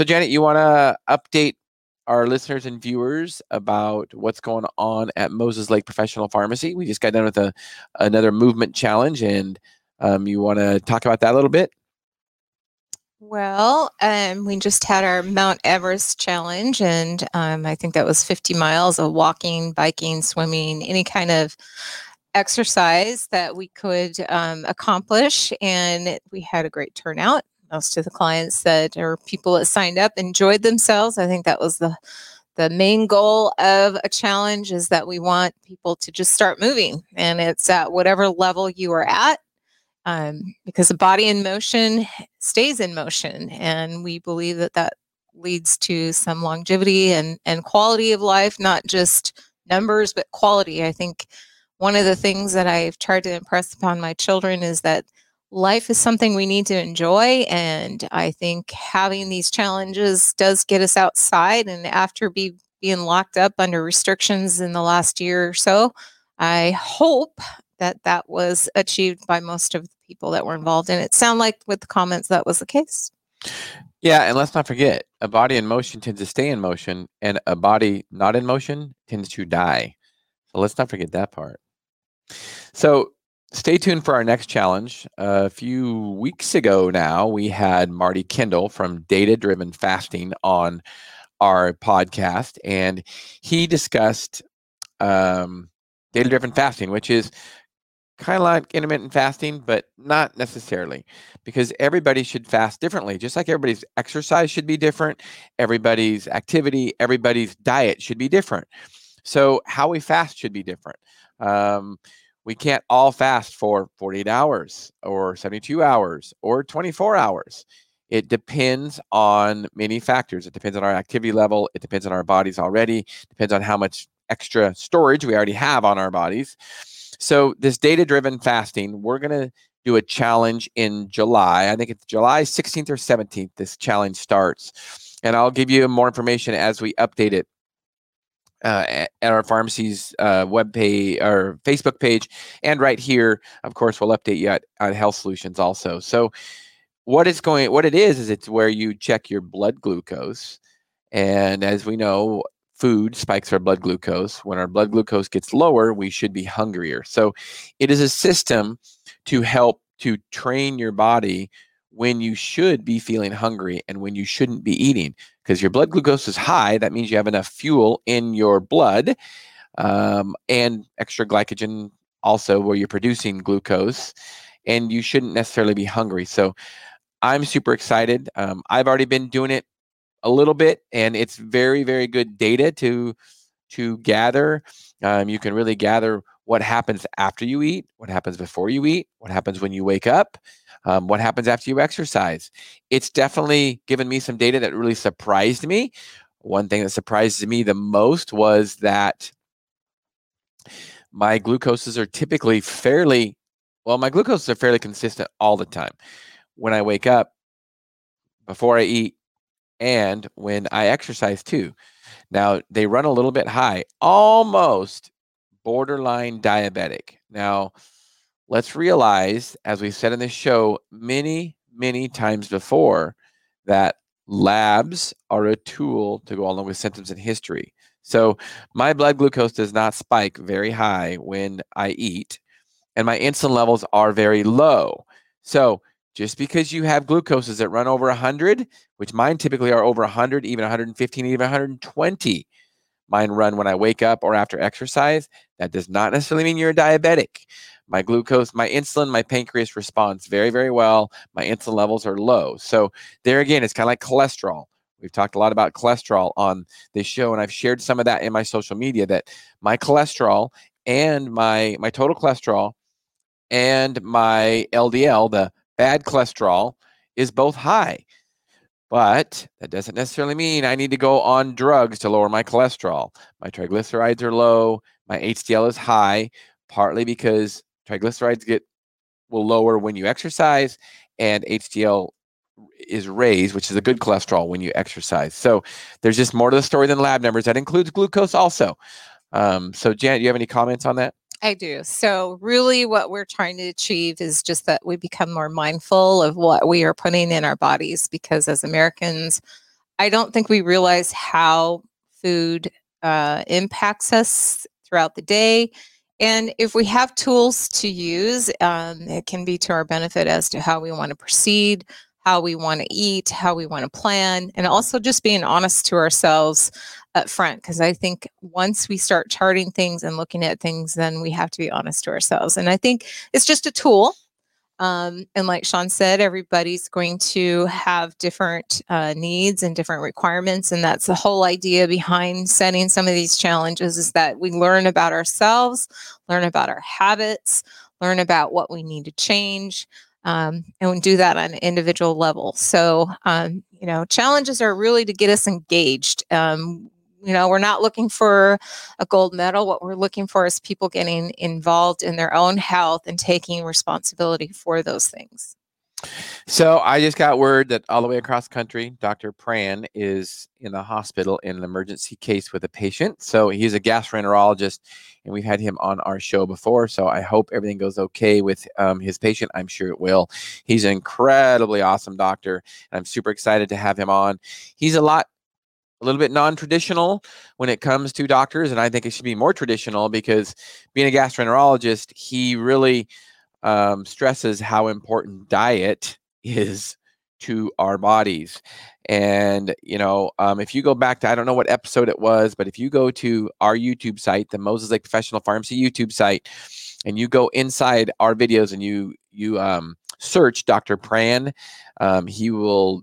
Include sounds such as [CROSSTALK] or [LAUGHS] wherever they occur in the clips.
So, Janet, you want to update our listeners and viewers about what's going on at Moses Lake Professional Pharmacy? We just got done with a another movement challenge, and um, you want to talk about that a little bit? Well, um, we just had our Mount Everest challenge, and um, I think that was 50 miles of walking, biking, swimming, any kind of exercise that we could um, accomplish. And we had a great turnout. Most of the clients that or people that signed up enjoyed themselves. I think that was the the main goal of a challenge is that we want people to just start moving, and it's at whatever level you are at um, because the body in motion stays in motion. And we believe that that leads to some longevity and, and quality of life, not just numbers, but quality. I think one of the things that I've tried to impress upon my children is that life is something we need to enjoy. And I think having these challenges does get us outside. And after be, being locked up under restrictions in the last year or so, I hope that that was achieved by most of the people that were involved And it. Sound like with the comments that was the case. Yeah, and let's not forget, a body in motion tends to stay in motion, and a body not in motion tends to die. So let's not forget that part. So stay tuned for our next challenge. a few weeks ago now, we had Marty Kendall from Data Driven Fasting on our podcast, and he discussed um, data driven fasting, which is kind of like intermittent fasting, but not necessarily because everybody should fast differently. Just like everybody's exercise should be different, everybody's activity, everybody's diet should be different. So, how we fast should be different. Um, we can't all fast for 48 hours or 72 hours or 24 hours. It depends on many factors. It depends on our activity level. It depends on our bodies already. Depends on how much extra storage we already have on our bodies. So, this data driven fasting, we're going to do a challenge in July. I think it's July 16th or 17th, this challenge starts. And I'll give you more information as we update it uh, at our pharmacy's uh, web page or Facebook page, and right here, of course, we'll update you at, at Health Solutions also. So, what it's going, what it is, is it's where you check your blood glucose, and as we know, food spikes our blood glucose. When our blood glucose gets lower, we should be hungrier. So it is a system to help to train your body when you should be feeling hungry and when you shouldn't be eating. Because your blood glucose is high, that means you have enough fuel in your blood um, and extra glycogen also where you're producing glucose and you shouldn't necessarily be hungry. So I'm super excited. Um, I've already been doing it a little bit, and it's very very good data to to gather. Um, you can really gather what happens after you eat, what happens before you eat, what happens when you wake up, um, what happens after you exercise. It's definitely given me some data that really surprised me. One thing that surprised me the most was that my glucoses are typically fairly well, my glucoses are fairly consistent all the time. When I wake up, before I eat, and when I exercise too. Now, they run a little bit high, almost borderline diabetic. Now, let's realize, as we said in this show many, many times before, that labs are a tool to go along with symptoms and history. So, my blood glucose does not spike very high when I eat, and my insulin levels are very low. So, just because you have glucoses that run over 100, which mine typically are over 100, even 115, even 120, mine run when I wake up or after exercise, that does not necessarily mean you're a diabetic. My glucose, my insulin, my pancreas responds very, very well. My insulin levels are low. So, there again, it's kind of like cholesterol. We've talked a lot about cholesterol on this show, and I've shared some of that in my social media that my cholesterol and my my total cholesterol and my LDL, the bad cholesterol is both high. But that doesn't necessarily mean I need to go on drugs to lower my cholesterol. My triglycerides are low, my HDL is high, partly because triglycerides get will lower when you exercise and HDL is raised, which is a good cholesterol when you exercise. So there's just more to the story than lab numbers. That includes glucose also. Um, so Janet, do you have any comments on that? I do. So, really, what we're trying to achieve is just that we become more mindful of what we are putting in our bodies because as Americans, I don't think we realize how food uh, impacts us throughout the day. And if we have tools to use, um, it can be to our benefit as to how we want to proceed, how we want to eat, how we want to plan, and also just being honest to ourselves up front. Because I think once we start charting things and looking at things, then we have to be honest to ourselves. And I think it's just a tool. Um, and like Shawn said, everybody's going to have different uh, needs and different requirements. And that's the whole idea behind setting some of these challenges is that we learn about ourselves, learn about our habits, learn about what we need to change, um, and we do that on an individual level. So, um, you know, challenges are really to get us engaged. Um, you know, we're not looking for a gold medal. What we're looking for is people getting involved in their own health and taking responsibility for those things. So I just got word that all the way across the country, Dr. Pran is in the hospital in an emergency case with a patient. So he's a gastroenterologist, and we've had him on our show before. So I hope everything goes okay with um, his patient. I'm sure it will. He's an incredibly awesome doctor, and I'm super excited to have him on. He's a lot a little bit non-traditional when it comes to doctors and i think it should be more traditional because being a gastroenterologist he really um, stresses how important diet is to our bodies. And you know um, if you go back to i don't know what episode it was but if you go to our youtube site the moses lake professional pharmacy youtube site and you go inside our videos and you you um, search dr pran um, he will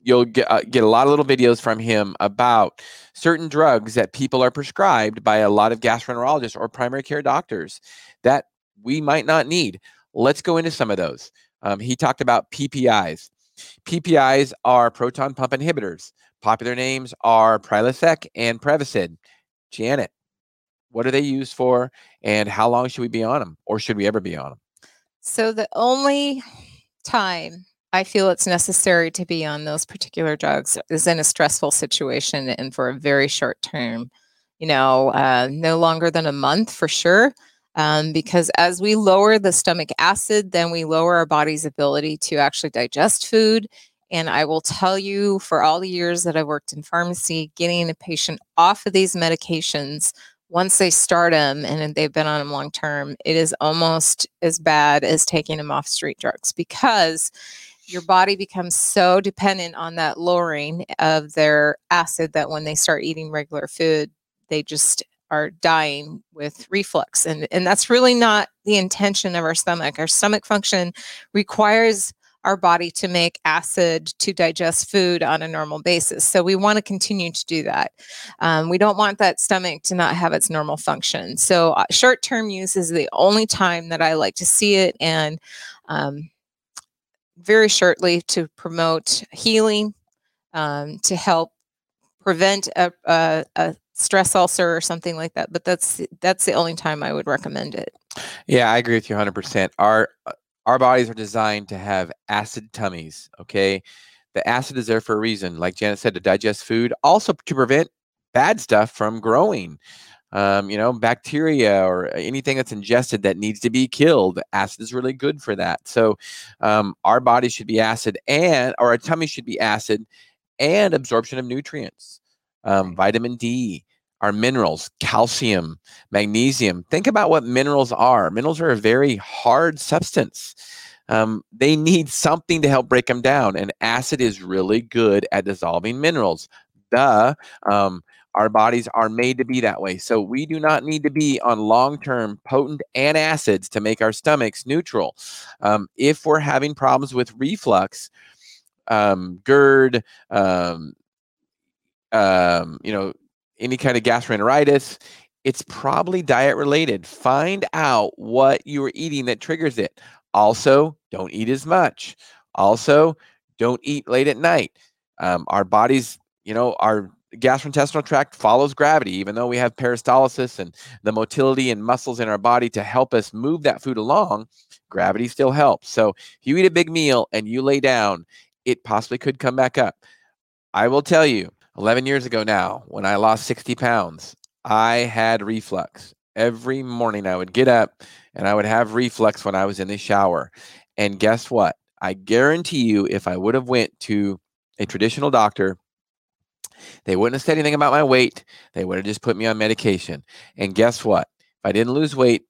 you'll get, uh, get a lot of little videos from him about certain drugs that people are prescribed by a lot of gastroenterologists or primary care doctors that we might not need. Let's go into some of those. Um, he talked about PPIs. PPIs are proton pump inhibitors. Popular names are Prilosec and Prevacid. Janet, what are they used for and how long should we be on them or should we ever be on them? So the only time I feel it's necessary to be on those particular drugs is in a stressful situation and for a very short term, you know, uh, no longer than a month for sure. Um, because as we lower the stomach acid, then we lower our body's ability to actually digest food. And I will tell you, for all the years that I've worked in pharmacy, getting a patient off of these medications once they start them and they've been on them long term, it is almost as bad as taking them off street drugs because your body becomes so dependent on that lowering of their acid that when they start eating regular food, they just are dying with reflux. And, and that's really not the intention of our stomach. Our stomach function requires our body to make acid to digest food on a normal basis. So we want to continue to do that. Um, we don't want that stomach to not have its normal function. So uh, short term use is the only time that I like to see it. And um, very shortly to promote healing, um, to help prevent a, a, a, stress ulcer or something like that. But that's that's the only time I would recommend it. Yeah, I agree with you 100%. Our our bodies are designed to have acid tummies. Okay, the acid is there for a reason. Like Janet said, to digest food, also to prevent bad stuff from growing um, you know, bacteria or anything that's ingested that needs to be killed. Acid is really good for that. So um, our body should be acid and, or our tummy should be acid and absorption of nutrients, um, vitamin D, our minerals, calcium, magnesium. Think about what minerals are. Minerals are a very hard substance. Um, they need something to help break them down, and acid is really good at dissolving minerals. Duh. Um, our bodies are made to be that way. So we do not need to be on long term potent antacids to make our stomachs neutral. Um, if we're having problems with reflux, um, GERD, um, um, you know, any kind of gastroenteritis, it's probably diet related. Find out what you are eating that triggers it. Also, don't eat as much. Also, don't eat late at night. Um, our bodies, you know, our gastrointestinal tract follows gravity, even though we have peristalsis and the motility and muscles in our body to help us move that food along, gravity still helps. So if you eat a big meal and you lay down, it possibly could come back up. I will tell you, 11 years ago now, when I lost 60 pounds, I had reflux. Every morning I would get up and I would have reflux when I was in the shower. And guess what? I guarantee you, if I would have went to a traditional doctor They wouldn't have said anything about my weight. They would have just put me on medication. And guess what? If I didn't lose weight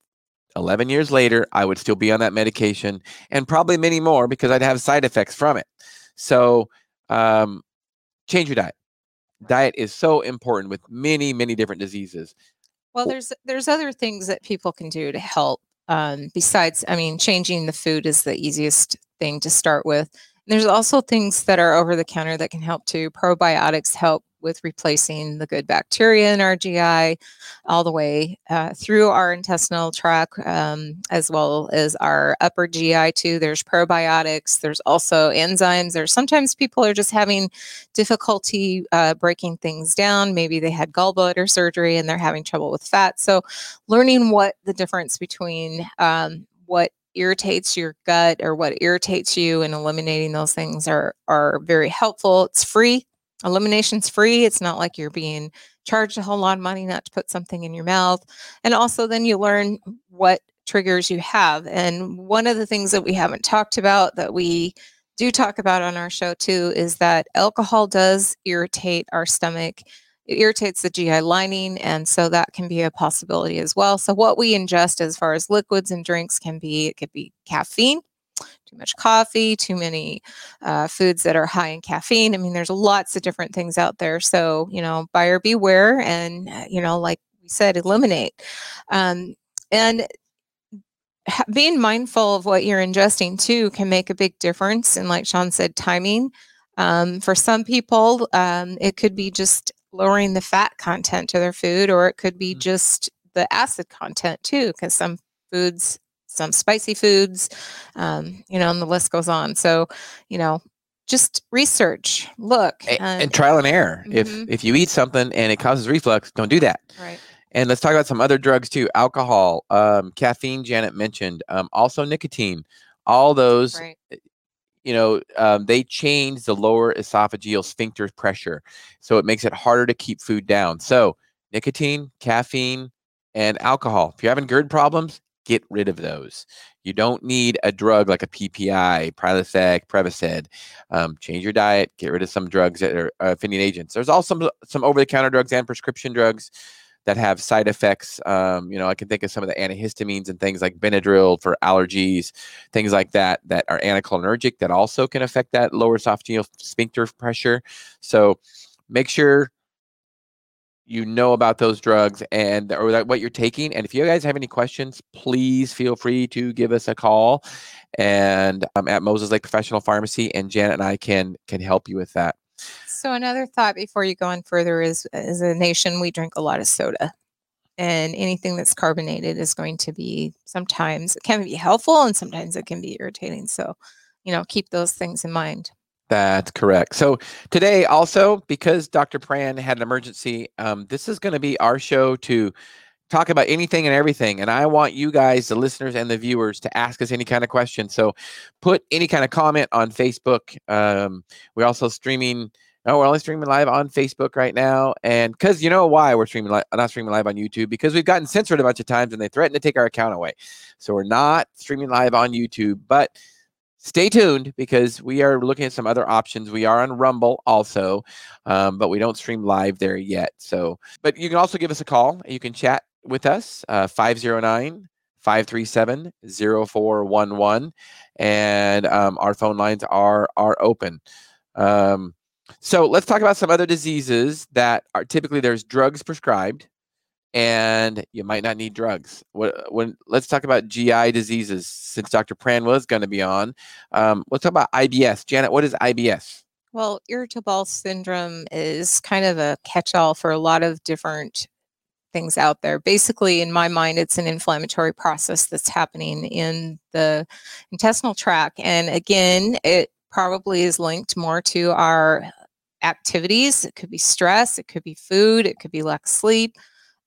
11 years later, I would still be on that medication and probably many more because I'd have side effects from it. So, um, change your diet. Diet is so important with many, many different diseases. Well, there's there's other things that people can do to help. Um, besides, I mean, changing the food is the easiest thing to start with. There's also things that are over the counter that can help too. Probiotics help with replacing the good bacteria in our GI all the way uh, through our intestinal tract, um, as well as our upper GI too. There's probiotics. There's also enzymes. There's sometimes people are just having difficulty uh, breaking things down. Maybe they had gallbladder surgery and they're having trouble with fat. So, learning what the difference between um, what irritates your gut or what irritates you and eliminating those things are are very helpful it's free Elimination's free. It's not like you're being charged a whole lot of money not to put something in your mouth. And also, then you learn what triggers you have. And one of the things that we haven't talked about that we do talk about on our show too is that alcohol does irritate our stomach. It irritates the GI lining, and so that can be a possibility as well. So, what we ingest as far as liquids and drinks can be it could be caffeine, too much coffee, too many uh, foods that are high in caffeine. I mean, there's lots of different things out there. So, you know, buyer beware and, uh, you know, like we said, eliminate. Um, and being mindful of what you're ingesting too can make a big difference. And like Shawn said, timing. Um, for some people, um, it could be just lowering the fat content to their food, or it could be mm-hmm. just the acid content too, because some foods some spicy foods, um, you know, and the list goes on. So, you know, just research, look, and, uh, and trial and error. Mm-hmm. If if you eat something and it causes reflux, don't do that. Right. And let's talk about some other drugs too: alcohol, um, caffeine. Janet mentioned, um, also nicotine. All those, right. You know, um, they change the lower esophageal sphincter pressure, so it makes it harder to keep food down. So, nicotine, caffeine, and alcohol. If you're having GERD problems, get rid of those. You don't need a drug like a PPI, Prilosec, Prevacid. Um, change your diet. Get rid of some drugs that are uh, offending agents. There's also some, some over-the-counter drugs and prescription drugs that have side effects. Um, you know, I can think of some of the antihistamines and things like Benadryl for allergies, things like that that are anticholinergic that also can affect that lower esophageal sphincter pressure. So make sure you know about those drugs and or that what you're taking. And if you guys have any questions, please feel free to give us a call. And I'm at Moses Lake Professional Pharmacy, and Janet and I can can help you with that. So another thought before you go on further is as a nation we drink a lot of soda. And anything that's carbonated is going to be sometimes it can be helpful and sometimes it can be irritating. So, you know, keep those things in mind. That's correct. So today, also because Dr. Pran had an emergency, um, this is going to be our show to talk about anything and everything. And I want you guys, the listeners and the viewers, to ask us any kind of question. So put any kind of comment on Facebook. Um, we're also streaming. No, we're only streaming live on Facebook right now. And because you know why we're streaming live, not streaming live on YouTube, because we've gotten censored a bunch of times and they threatened to take our account away. So we're not streaming live on YouTube, but stay tuned because we are looking at some other options. We are on Rumble also, um, but we don't stream live there yet. So, but you can also give us a call. You can chat with us, uh, 509 537 0411. And um, our phone lines are, are open. Um, so let's talk about some other diseases that are typically there's drugs prescribed and you might not need drugs. What, when let's talk about GI diseases since Dr. Pran was going to be on. Um, let's talk about IBS. Janet, what is IBS? Well, irritable syndrome is kind of a catch-all for a lot of different things out there. Basically, in my mind, it's an inflammatory process that's happening in the intestinal tract, and again, it probably is linked more to our activities. It could be stress, it could be food, it could be lack of sleep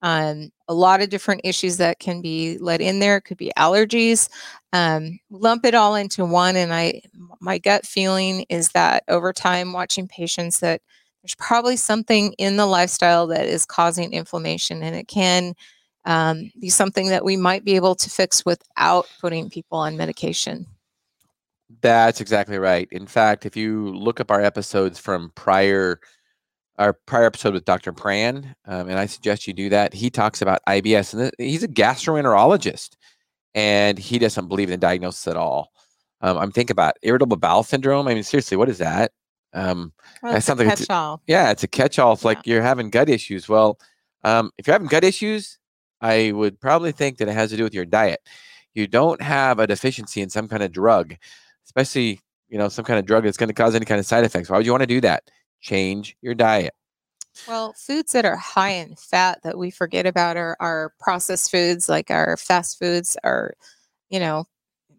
um, a lot of different issues that can be let in there. It could be allergies. Um, lump it all into one, and I, my gut feeling is that over time, watching patients, that there's probably something in the lifestyle that is causing inflammation, and it can um, be something that we might be able to fix without putting people on medication. That's exactly right. In fact, if you look up our episodes from prior our prior episode with Dr. Pran, um, and I suggest you do that. He talks about IBS, and he's a gastroenterologist, and he doesn't believe in the diagnosis at all. Um, I'm thinking about irritable bowel syndrome. I mean, seriously, what is that? Um, Well, that it's a sounds like it's- catch-all. yeah, it's a catch-all. It's Yeah. like you're having gut issues. Well, um, if you're having gut issues, I would probably think that it has to do with your diet. You don't have a deficiency in some kind of drug, especially you know some kind of drug that's going to cause any kind of side effects. Why would you want to do that? Change your diet. Well, foods that are high in fat that we forget about are, our processed foods, like our fast foods, are, you know,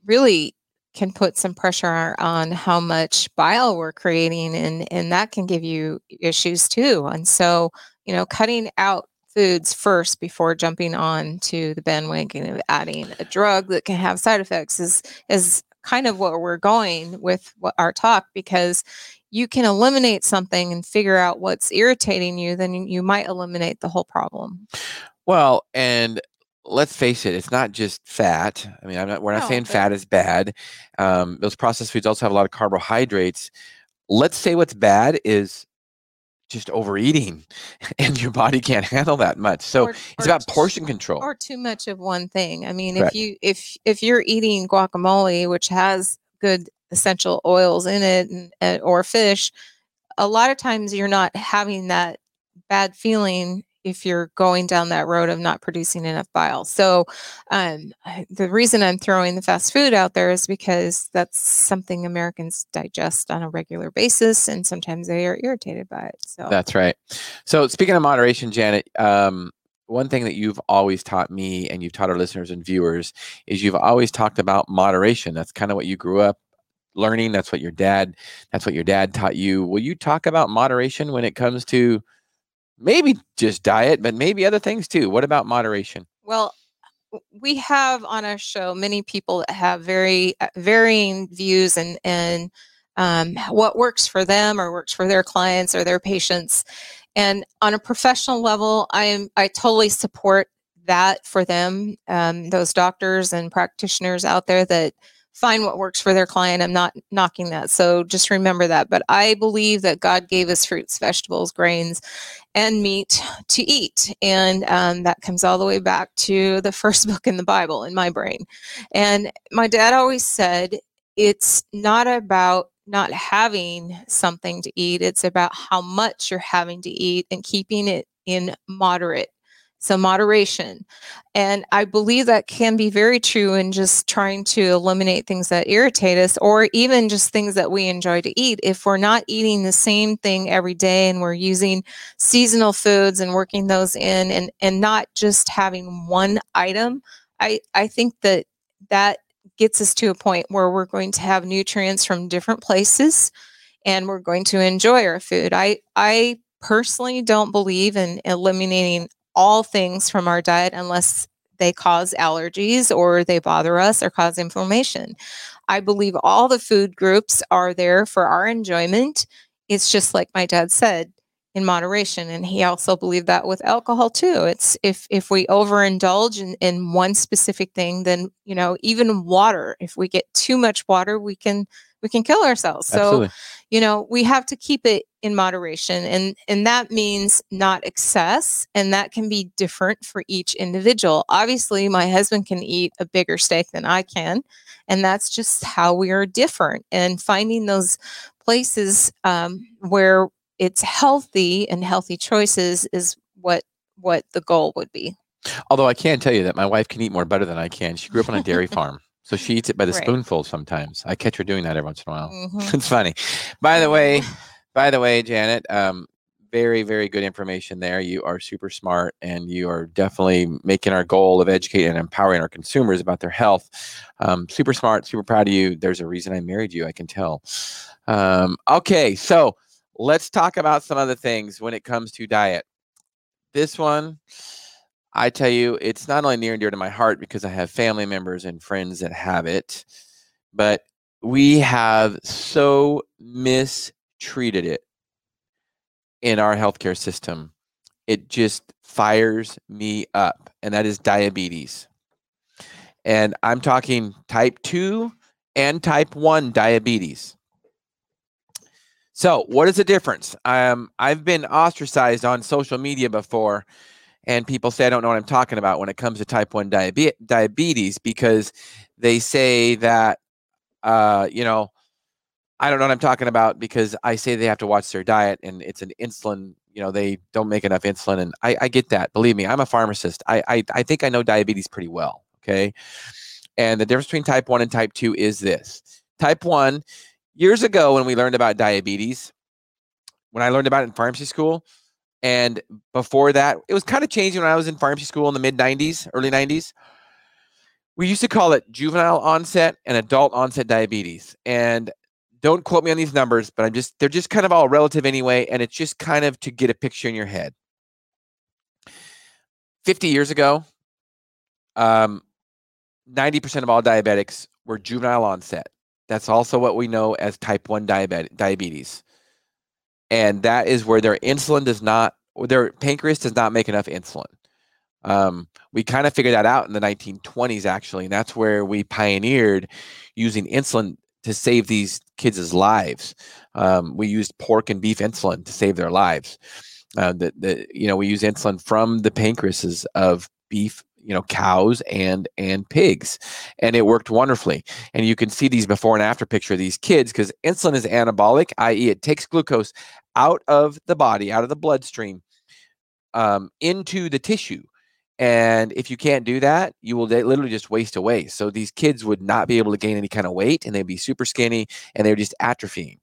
really can put some pressure on- how much bile we're creating, and and that can give you issues too. And so, you know, cutting out foods first before jumping on to the bandwagon of adding a drug that can have side effects is is kind of what we're going with what our talk because you can eliminate something and figure out what's irritating you, then you might eliminate the whole problem. Well, and let's face it, it's not just fat. I mean, I'm not, we're not No, saying fat is bad. Um, those processed foods also have a lot of carbohydrates. Let's say what's bad is just overeating, [LAUGHS] and your body can't handle that much. So Or- it's or about portion control. or too much of one thing. I mean, Correct. if you if if you're eating guacamole, which has good essential oils in it, and, and or fish, a lot of times you're not having that bad feeling if you're going down that road of not producing enough bile. So, um, the reason I'm throwing the fast food out there is because that's something Americans digest on a regular basis, and sometimes they are irritated by it. So, That's right. So speaking of moderation, Janet, um, one thing that you've always taught me and you've taught our listeners and viewers is you've always talked about moderation. That's kind of what you grew up learning. That's what your dad. That's what your dad taught you. Will you talk about moderation when it comes to maybe just diet, but maybe other things too? What about moderation? Well, we have on our show many people that have very uh, varying views and and um, what works for them or works for their clients or their patients. And on a professional level, I am I totally support that for them. Um, those doctors and practitioners out there that find what works for their client. I'm not knocking that. So just remember that. But I believe that God gave us fruits, vegetables, grains, and meat to eat. And um, that comes all the way back to the first [LAUGHS] book in the Bible in my brain. And my dad always said, it's not about not having something to eat, it's about how much you're having to eat and keeping it in moderate. So, moderation. And I believe that can be very true in just trying to eliminate things that irritate us or even just things that we enjoy to eat. If we're not eating the same thing every day and we're using seasonal foods and working those in and, and not just having one item, I, I think that that gets us to a point where we're going to have nutrients from different places and we're going to enjoy our food. I, I personally don't believe in eliminating all things from our diet unless they cause allergies or they bother us or cause inflammation. I believe all the food groups are there for our enjoyment. It's just like my dad said in moderation and he also believed that with alcohol too it's if if we overindulge in, in one specific thing then you know even water if we get too much water we can we can kill ourselves so Absolutely. you know we have to keep it in moderation and and that means not excess and that can be different for each individual obviously my husband can eat a bigger steak than i can and that's just how we are different and finding those places um, where it's healthy and healthy choices is what what the goal would be Although I can tell you that my wife can eat more butter than I can. She grew up on a dairy [LAUGHS] farm. So she eats it by the Right. spoonful sometimes. I catch her doing that every once in a while. [LAUGHS] Mhm. it's funny. By the way, by the way, Janet, um, very, very good information there. You are super smart and you are definitely making our goal of educating and empowering our consumers about their health. Um, super smart, super proud of you. There's a reason I married you, I can tell. Um, okay, so let's talk about some other things when it comes to diet. This one, I tell you, it's not only near and dear to my heart because I have family members and friends that have it, but we have so mistreated it in our healthcare system. It just fires me up, and that is diabetes. And I'm talking type 2 and type 1 diabetes. So, what is the difference? Um, I've been ostracized on social media before, and people say I don't know what I'm talking about when it comes to type 1 diabe- diabetes because they say that, uh, you know, I don't know what I'm talking about because I say they have to watch their diet and it's an insulin, you know, they don't make enough insulin. And I, I get that. Believe me, I'm a pharmacist. I, I, I think I know diabetes pretty well. Okay. And the difference between type 1 and type 2 is this type 1, years ago when we learned about diabetes, when I learned about it in pharmacy school, and before that, it was kind of changing when I was in pharmacy school in the mid 90s, early 90s. We used to call it juvenile onset and adult onset diabetes. And don't quote me on these numbers, but I'm just, they're just kind of all relative anyway. And it's just kind of to get a picture in your head. 50 years ago, um, 90% of all diabetics were juvenile onset. That's also what we know as type 1 diabetes, diabetes. And that is where their insulin does not, their pancreas does not make enough insulin. Um, we kind of figured that out in the 1920s, actually. And that's where we pioneered using insulin to save these kids' lives. Um, we used pork and beef insulin to save their lives. Uh, the, the, you know, we use insulin from the pancreases of beef you know cows and and pigs and it worked wonderfully. And you can see these before and after picture of these kids because insulin is anabolic i.e it takes glucose out of the body out of the bloodstream um, into the tissue. And if you can't do that you will literally just waste away. So these kids would not be able to gain any kind of weight and they'd be super skinny and they're just atrophying.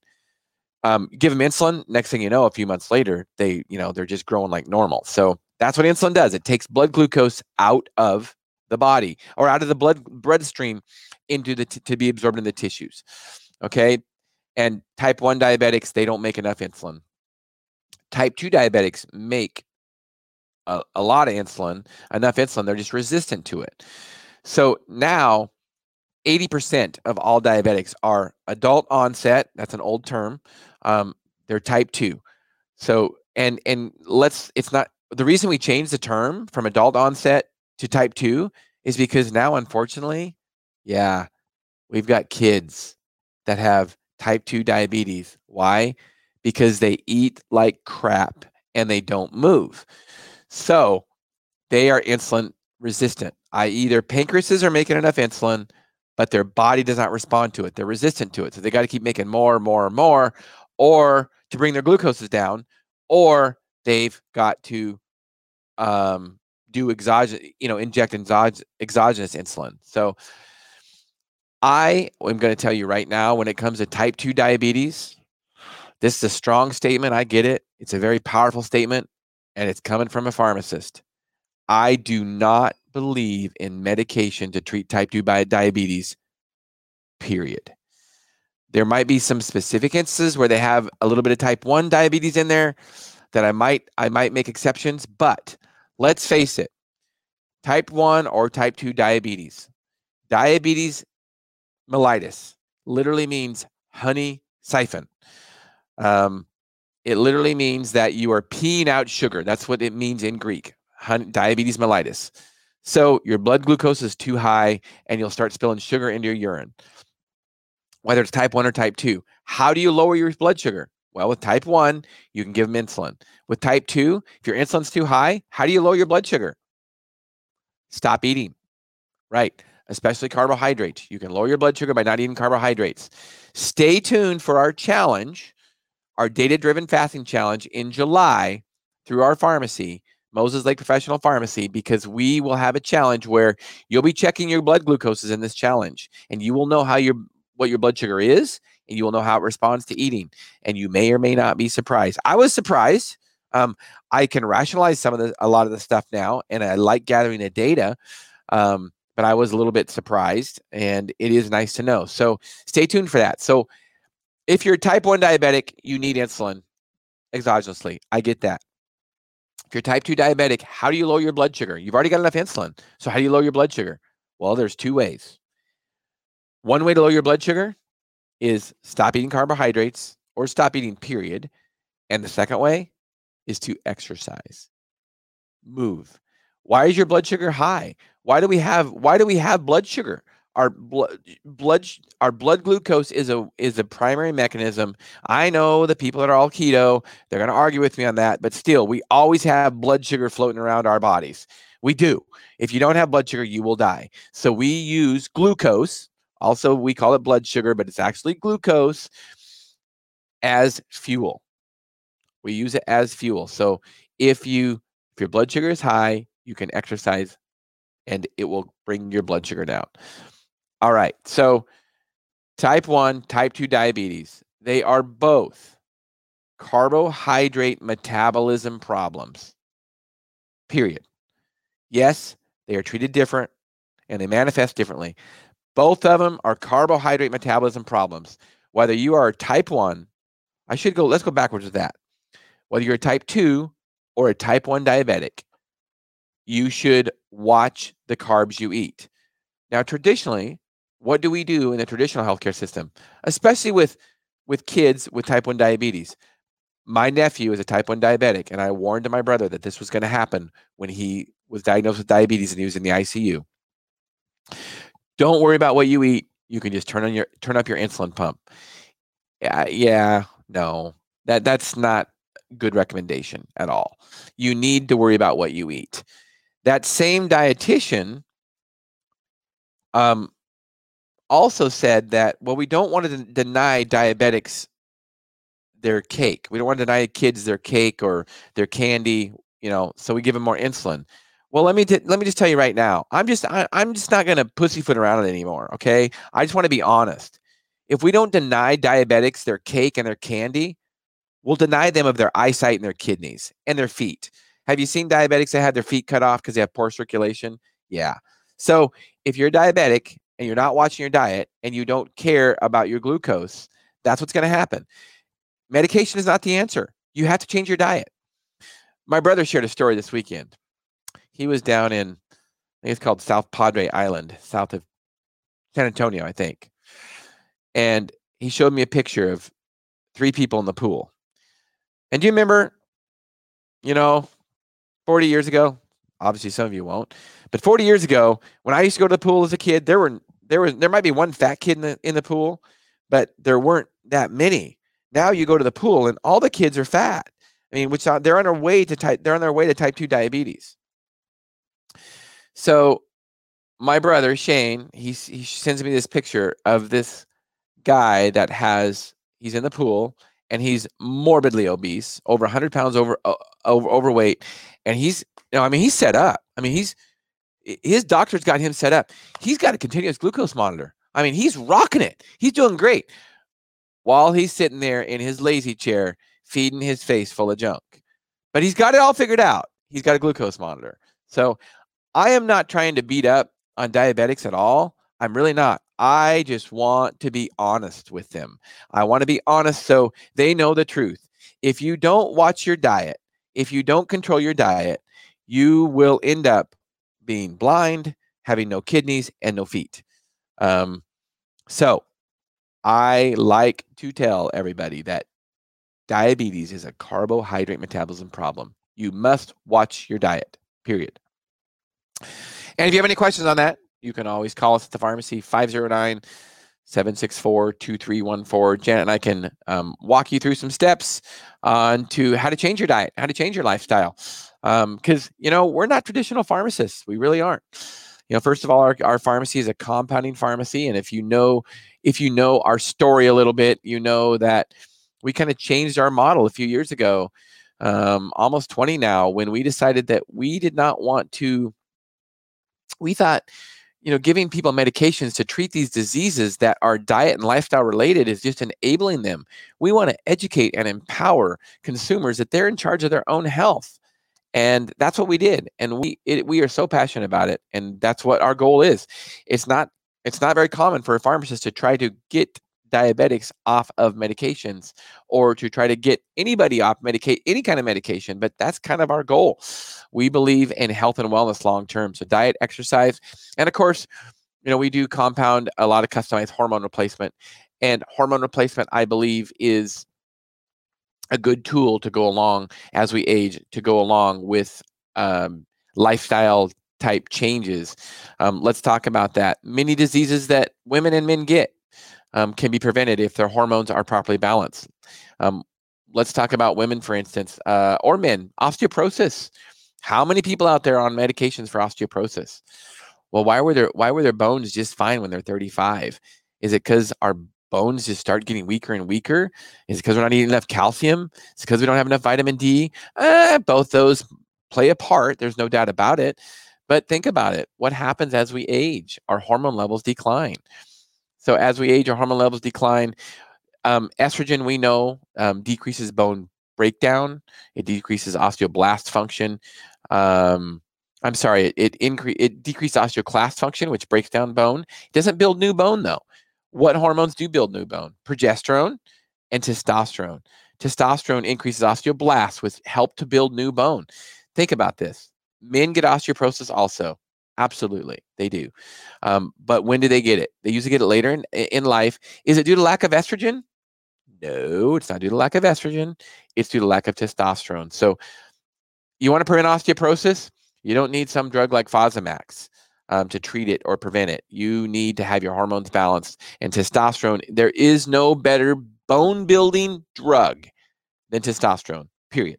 Um, give them insulin next thing you know a few months later they you know they're just growing like normal. So that's what insulin does. It takes blood glucose out of the body or out of the blood bloodstream into the t- to be absorbed in the tissues. Okay? And type 1 diabetics, they don't make enough insulin. Type 2 diabetics make a, a lot of insulin, enough insulin, they're just resistant to it. So now 80% of all diabetics are adult onset. That's an old term. Um, they're type 2. So and and let's it's not the reason we changed the term from adult onset to type 2 is because now unfortunately yeah we've got kids that have type 2 diabetes. Why? Because they eat like crap and they don't move. So they are insulin resistant i.e their pancreases are making enough insulin but their body does not respond to it. They're resistant to it so they got to keep making more and more and more or to bring their glucoses down or they've got to um, do exogenous, you know, inject exogenous, exogenous insulin. So I am going to tell you right now, when it comes to type 2 diabetes, this is a strong statement. I get it. It's a very powerful statement, and it's coming from a pharmacist. I do not believe in medication to treat type 2 diabetes, period. There might be some specific instances where they have a little bit of type 1 diabetes in there that I might I might make exceptions, but let's face it, type 1 or type 2 diabetes. Diabetes mellitus literally means honey siphon. Um, it literally means that you are peeing out sugar. That's what it means in Greek, honey, diabetes mellitus. So your blood glucose is too high and you'll start spilling sugar into your urine, whether it's type 1 or type 2. How do you lower your blood sugar? Well, with type 1, you can give them insulin. With type 2, if your insulin's too high, how do you lower your blood sugar? Stop eating. Right. Especially carbohydrates. You can lower your blood sugar by not eating carbohydrates. Stay tuned for our challenge, our data driven fasting challenge in July through our pharmacy, Moses Lake Professional Pharmacy, because we will have a challenge where you'll be checking your blood glucoses in this challenge and you will know how your what your blood sugar is and you will know how it responds to eating. And you may or may not be surprised. I was surprised. Um, I can rationalize some of the a lot of the stuff now, and I like gathering the data. Um, but I was a little bit surprised, and it is nice to know. So stay tuned for that. So if you're type 1 diabetic, you need insulin exogenously. I get that. If you're type 2 diabetic, how do you lower your blood sugar? You've already got enough insulin. So how do you lower your blood sugar? Well, there's two ways. One way to lower your blood sugar is stop eating carbohydrates or stop eating, period. And the second way is to exercise, move. Why is your blood sugar high? Why do we have why do we have blood sugar? our blood blood our blood glucose is a is a primary mechanism. I know the people that are all keto, they're going to argue with me on that, but still we always have blood sugar floating around our bodies. We do. If you don't have blood sugar, you will die. So we use glucose. Also, we call it blood sugar, but it's actually glucose as fuel. We use it as fuel. So if you if your blood sugar is high, you can exercise and it will bring your blood sugar down. All right. So type 1, type 2 diabetes, they are both carbohydrate metabolism problems. Period. Yes, they are treated different and they manifest differently. Both of them are carbohydrate metabolism problems. Whether you are a type 1, I should go, let's go backwards with that. Whether you're a type 2 or a type 1 diabetic, you should watch the carbs you eat. Now, traditionally, what do we do in the traditional healthcare system, especially with with kids with type 1 diabetes? My nephew is a type 1 diabetic, and I warned my brother that this was going to happen when he was diagnosed with diabetes and he was in the ICU. Don't worry about what you eat. You can just turn on your turn up your insulin pump. Yeah, yeah, no. That that's not good recommendation at all. You need to worry about what you eat. That same dietitian um, also said that well, we don't want to deny diabetics their cake. We don't want to deny kids their cake or their candy, you know, so we give them more insulin. Well, let me t- let me just tell you right now. I'm just I, I'm just not going to pussyfoot around it anymore. Okay, I just want to be honest. If we don't deny diabetics their cake and their candy, we'll deny them of their eyesight and their kidneys and their feet. Have you seen diabetics that had their feet cut off because they have poor circulation? Yeah. So if you're diabetic and you're not watching your diet and you don't care about your glucose, that's what's going to happen. Medication is not the answer. You have to change your diet. My brother shared a story this weekend. He was down in, I think it's called South Padre Island, south of San Antonio, I think. And he showed me a picture of three people in the pool. And do you remember, you know, 40 years ago? Obviously, some of you won't. But 40 years ago, when I used to go to the pool as a kid, there were there was there might be one fat kid in the in the pool, but there weren't that many. Now you go to the pool and all the kids are fat. I mean, which uh, they're on their way to type they're on their way to type 2 diabetes. So my brother Shane, he he sends me this picture of this guy that has he's in the pool and he's morbidly obese, over 100 pounds over over overweight, and he's you know I mean he's set up. I mean he's his doctor's got him set up. He's got a continuous glucose monitor. I mean, he's rocking it. He's doing great while he's sitting there in his lazy chair feeding his face full of junk. But he's got it all figured out. He's got a glucose monitor. So I am not trying to beat up on diabetics at all. I'm really not. I just want to be honest with them. I want to be honest so they know the truth. If you don't watch your diet, if you don't control your diet, you will end up being blind, having no kidneys, and no feet. Um, so I like to tell everybody that diabetes is a carbohydrate metabolism problem. You must watch your diet, period. And if you have any questions on that, you can always call us at the pharmacy 509 764 2314. Janet and I can um, walk you through some steps on to how to change your diet, how to change your lifestyle. Because um, you know we're not traditional pharmacists. We really aren't. You know first of all our, our pharmacy is a compounding pharmacy. And if you know if you know our story a little bit you know that we kind of changed our model a few years ago um, almost 20 now when we decided that we did not want to we thought you know giving people medications to treat these diseases that are diet and lifestyle related is just enabling them. We want to educate and empower consumers that they're in charge of their own health and that's what we did and we it, we are so passionate about it and that's what our goal is. It's not it's not very common for a pharmacist to try to get diabetics off of medications or to try to get anybody off medicate any kind of medication but that's kind of our goal we believe in health and wellness long term so diet exercise and of course you know we do compound a lot of customized hormone replacement and hormone replacement i believe is a good tool to go along as we age to go along with um, lifestyle type changes. Um, let's talk about that. Many diseases that women and men get um, can be prevented if their hormones are properly balanced. Um, let's talk about women, for instance, uh, or men. Osteoporosis. How many people out there on medications for osteoporosis? Well, why were their why were their bones just fine when they're 35? Is it because our bones just start getting weaker and weaker? Is it because we're not eating enough calcium? Is it because we don't have enough vitamin D? Uh, both those play a part. There's no doubt about it. But think about it. What happens as we age? Our hormone levels decline. So as we age, our hormone levels decline. Um, estrogen, we know, um, decreases bone breakdown. It decreases osteoblast function. Um, I'm sorry, it, it increase it decreases osteoclast function, which breaks down bone. It doesn't build new bone though. What hormones do build new bone? Progesterone and testosterone. Testosterone increases osteoblasts, which help to build new bone. Think about this. Men get osteoporosis also. Absolutely, they do. Um, but when do they get it? They usually get it later in, in life. Is it due to lack of estrogen? No, it's not due to lack of estrogen. It's due to lack of testosterone. So, you want to prevent osteoporosis? You don't need some drug like Fosamax um, to treat it or prevent it. You need to have your hormones balanced. And testosterone, there is no better bone building drug than testosterone, period.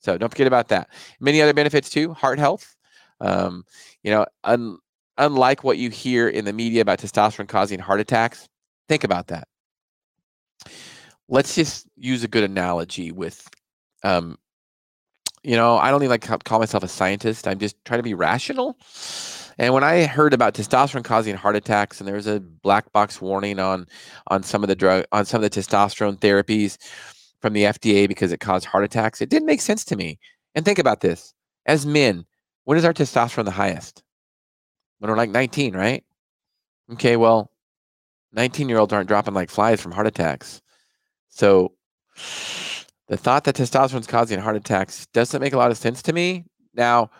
So don't forget about that. Many other benefits too heart health. Um, you know, un- unlike what you hear in the media about testosterone causing heart attacks, think about that. Let's just use a good analogy with um, you know, I don't even like call myself a scientist. I'm just trying to be rational. And when I heard about testosterone causing heart attacks, and there was a black box warning on on some of the drug on some of the testosterone therapies from the FDA because it caused heart attacks, it didn't make sense to me. And think about this: as men, when is our testosterone the highest? When we're like 19, right? Okay, well, 19 year olds aren't dropping like flies from heart attacks. So the thought that testosterone is causing heart attacks doesn't make a lot of sense to me. Now,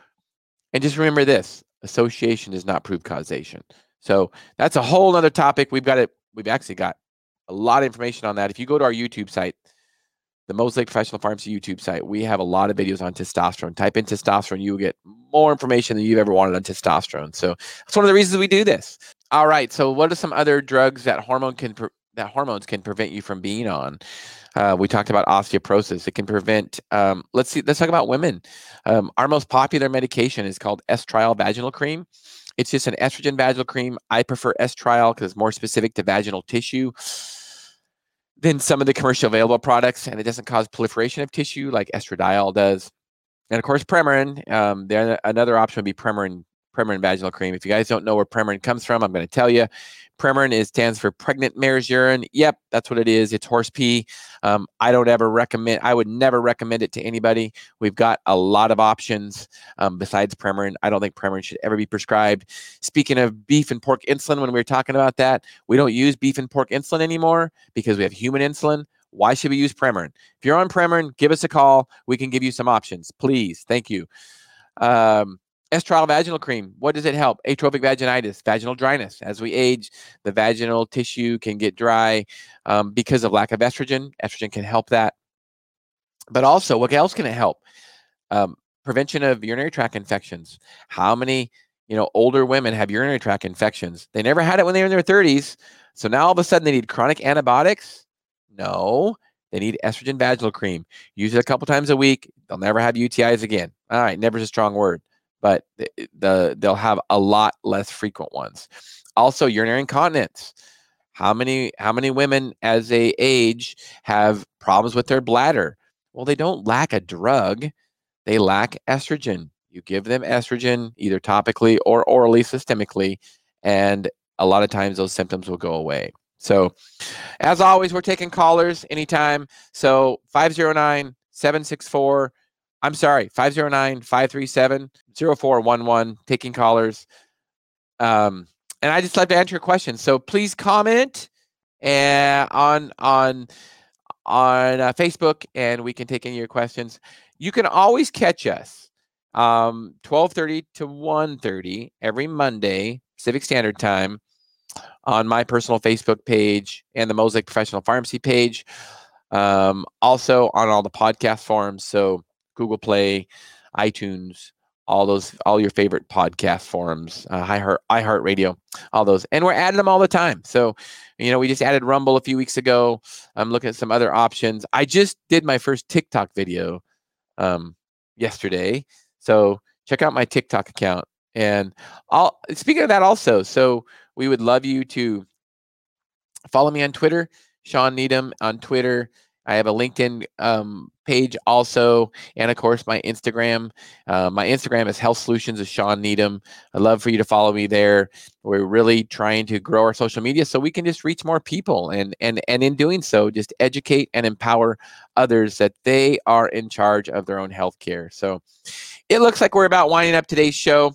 and just remember this association does not prove causation. So that's a whole other topic. We've got it, we've actually got a lot of information on that. If you go to our YouTube site, the Moses Lake Professional Pharmacy YouTube site, we have a lot of videos on testosterone. Type in testosterone, you will get more information than you've ever wanted on testosterone. So that's one of the reasons we do this. All right. So what are some other drugs that hormone can that hormones can prevent you from being on? Uh, we talked about osteoporosis. It can prevent. Um, let's see. Let's talk about women. Um, our most popular medication is called estriol vaginal cream. It's just an estrogen vaginal cream. I prefer estriol because it's more specific to vaginal tissue than some of the commercially available products, and it doesn't cause proliferation of tissue like estradiol does. And of course, Premarin. Um, another option would be Premarin Premarin vaginal cream. If you guys don't know where Premarin comes from, I'm going to tell you. Premarin is stands for pregnant mare's urine. Yep, that's what it is. It's horse pee. Um, I don't ever recommend. I would never recommend it to anybody. We've got a lot of options um, besides Premarin. I don't think Premarin should ever be prescribed. Speaking of beef and pork insulin, when we were talking about that, we don't use beef and pork insulin anymore because we have human insulin. Why should we use Premarin? If you're on Premarin, give us a call. We can give you some options, please. Thank you. Um, Estriol vaginal cream. What does it help? Atrophic vaginitis, vaginal dryness. As we age, the vaginal tissue can get dry um, because of lack of estrogen. Estrogen can help that. But also, what else can it help? Um, prevention of urinary tract infections. How many, you know, older women have urinary tract infections? They never had it when they were in their 30s. So now all of a sudden they need chronic antibiotics? No, they need estrogen vaginal cream. Use it a couple times a week. They'll never have UTIs again. All right, never is a strong word but the, eh, the they'll have a lot less frequent ones. Also, urinary incontinence. How many how many women as they age have problems with their bladder? Well, they don't lack a drug; they lack estrogen. You give them estrogen either topically or orally, systemically, and a lot of times those symptoms will go away. So, as always, we're taking callers anytime. So, 509 764 I'm sorry, 509 537 0411, taking callers. Um, and I just love to answer your questions. So please comment and eh, on on on uh, Facebook, and we can take any of your questions. You can always catch us um 12:30 to 1:30 every Monday Pacific Standard Time on my personal Facebook page and the Moses Lake Professional Pharmacy page. Um, also on all the podcast forums. So Google Play, iTunes, all those all your favorite podcast forums, uh, iHeart iHeartRadio, all those, and we're adding them all the time. So, you know, we just added Rumble a few weeks ago. I'm looking at some other options. I just did my first TikTok video um, yesterday, so check out my TikTok account. And I'll speaking of that also. So we would love you to follow me on Twitter, Shawn Needham on Twitter. I have a LinkedIn um, page also, and of course my Instagram. Uh, my Instagram is Health Solutions of Shawn Needham. I'd love for you to follow me there. We're really trying to grow our social media so we can just reach more people, and and and in doing so, just educate and empower others that they are in charge of their own health care. So, it looks like we're about winding up today's show.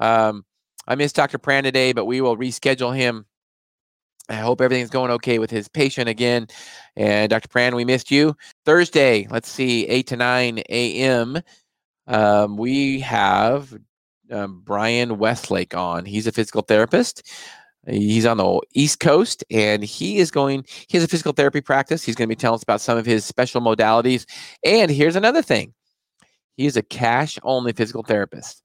Um, I missed Dr. Pran today, but we will reschedule him I hope everything's going okay with his patient again. And Dr. Pran, we missed you. Thursday, let's see, 8 to 9 a.m. Um, we have um, Brian Westlake on. He's a physical therapist. He's on the East Coast and he is going, he has a physical therapy practice. He's going to be telling us about some of his special modalities. And here's another thing he is a cash only physical therapist.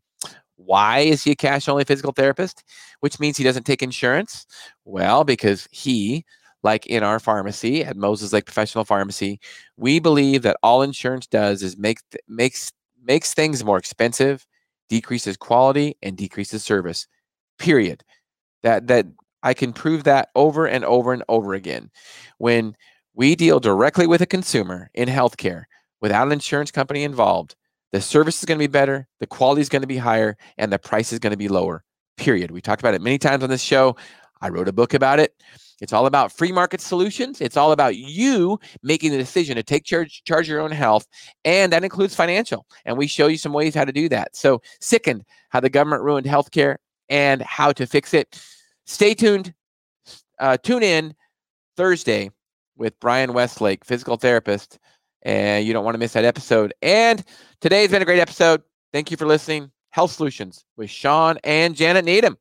Why is he a cash only physical therapist? Which means he doesn't take insurance? Well, because he, like in our pharmacy at Moses Lake Professional Pharmacy, we believe that all insurance does is make makes makes things more expensive, decreases quality, and decreases service. Period. That that I can prove that over and over and over again. When we deal directly with a consumer in healthcare without an insurance company involved, the service is going to be better, the quality is going to be higher, and the price is going to be lower. Period. We talked about it many times on this show. I wrote a book about it. It's all about free market solutions. It's all about you making the decision to take charge, charge your own health, and that includes financial. And we show you some ways how to do that. So, sickened how the government ruined healthcare and how to fix it. Stay tuned. Uh, tune in Thursday with Brian Westlake, physical therapist, and you don't want to miss that episode. And today's been a great episode. Thank you for listening. Health Solutions with Shawn and Janet Needham.